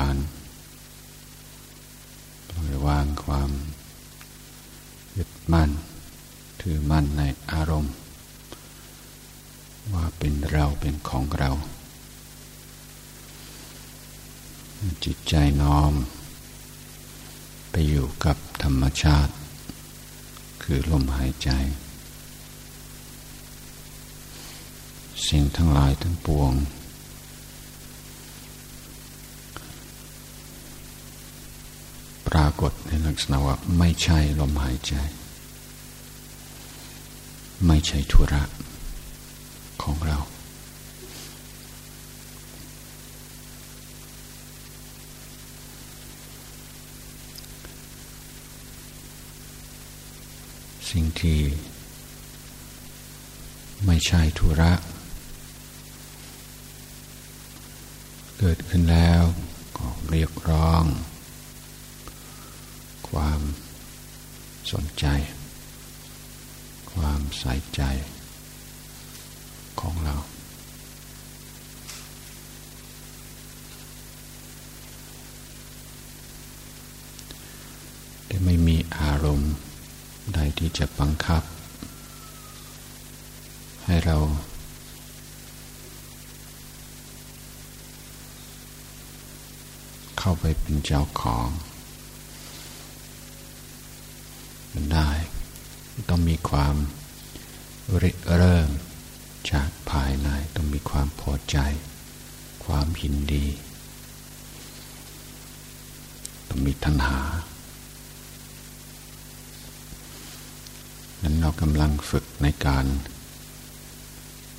การปล่อยวางความยึดมั่น ถือมั่นในอารมณ์ ว่าเป็นเราเป็นของเรา จิตใจน้อม ไปอยู่กับธรรมชาติ คือลมหายใจ สิ่งทั้งหลายทั้งปวงากฏในลักษณะว่าไม่ใช่ลมหายใจ ไม่ใช่ธุระของเรา สิ่งที่ ไม่ใช่ธุระ เกิดขึ้นแล้วก็เรียกร้อง ความสนใจ ความใส่ใจของเรา แต่ไม่มีอารมณ์ใดที่จะบังคับ ให้เราเข้าไปเป็นเจ้าของมัน ได้ ต้องมีความริเริ่มจากภายในต้องมีความพอใจ ความยินดี ต้องมีทันหา นั้นเรากำลังฝึกในการ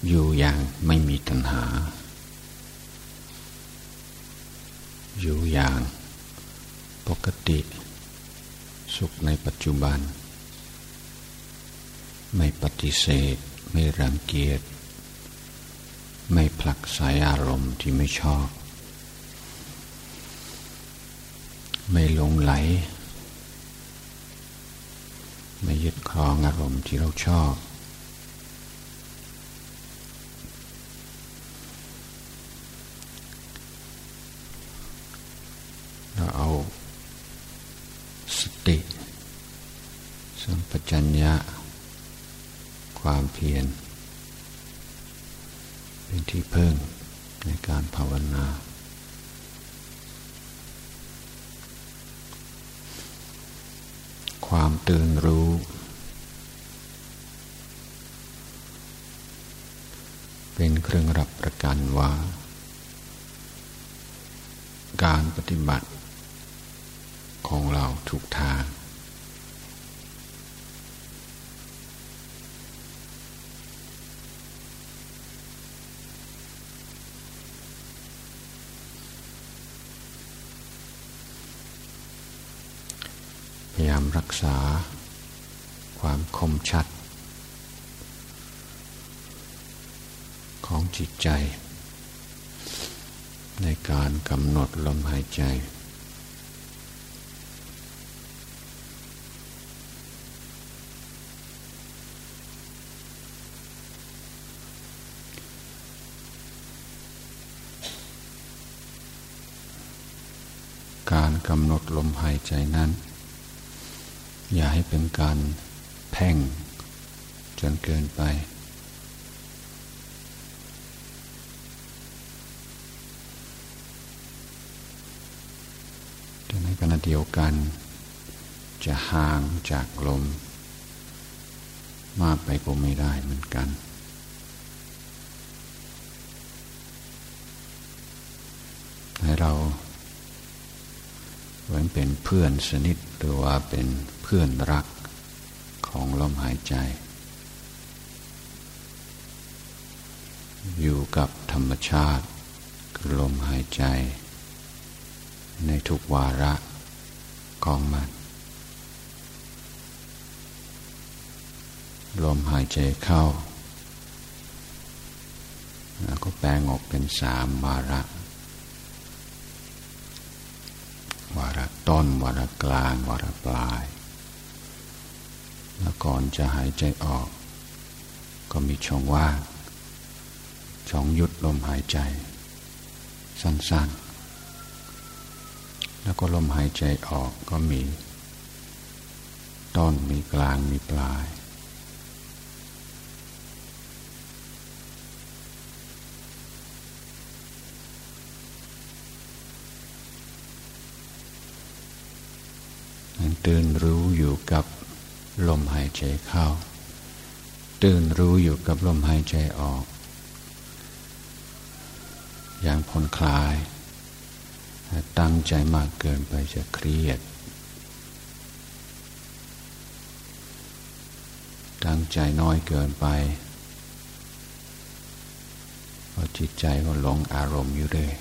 อยู่อย่างไม่มีตัณหา อยู่อย่างปกติ สุขในปัจจุบัน ไม่ปฏิเสธ ไม่รังเกียจ ไม่ผลักสายอารมณ์ที่ไม่ชอบ ไม่หลงไหล ไม่ยึดครองอารมณ์ที่เราชอบเราเอาติสัมปชัญญะ ความเพียรเป็นที่พึ่งในการภาวนา ความตื่นรู้ เป็นเครื่องรับประกันว่า การปฏิบัติของเราถูกทาง พ ยายามรักษาความคมชัด ของจิตใจ ในการกำหนดลมหายใจ การกำหนดลมหายใจนั้น อย่าให้เป็นการแพ่งจนเกินไป แต่ในขณะเดียวกัน จะห่างจากลม มากไปก็ไม่ได้เหมือนกันให้เรา เหมือนเป็นเพื่อนสนิทหรือว่าเป็นเพื่อนรักของลมหายใจ อยู่กับธรรมชาติคือลมหายใจ ในทุกวาระของมัน ลมหายใจเข้า แล้วก็แปลงออกเป็นสามวาระวาระ ต้นวาระกลางวาระปลาย แล้วก่อนจะหายใจออก ก็มีช่องว่างช่องยุดลมหายใจ สั้นๆ แล้วก็ลมหายใจออกก็มี ต้นมีกลางมีปลาย ตื่นรู้อยู่กับลมหายใจเข้า ตื่นรู้อยู่กับลมหายใจออก อย่างผ่อนคลาย ตั้งใจมากเกินไปจะเครียด ตั้งใจน้อยเกินไปพอจิตใจก็หลงอารมณ์อยู่เลย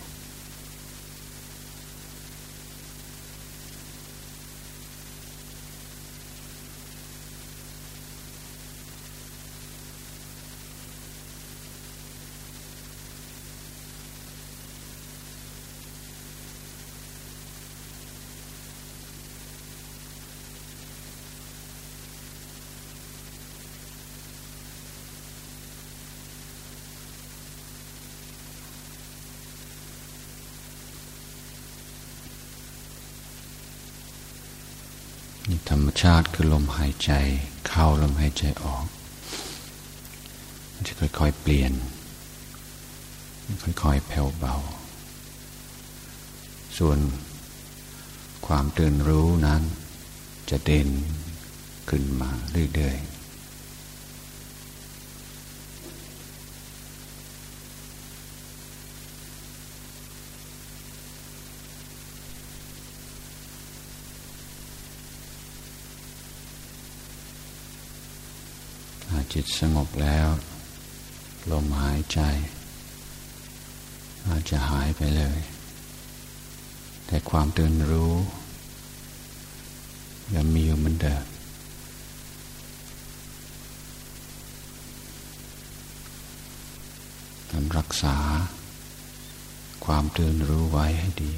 นี่ ธรรมชาติคือลมหายใจ เข้าลมหายใจออก มันจะค่อยๆเปลี่ยน ค่อยๆแผ่วเบา ส่วนความตื่นรู้นั้นจะเด่นขึ้นมาเรื่อยๆ จิตสงบแล้ว ลมหายใจ อาจจะหายไปเลย แต่ความตื่นรู้ยังมีอยู่เหมือนเดิมทำรักษาความตื่นรู้ไว้ให้ดี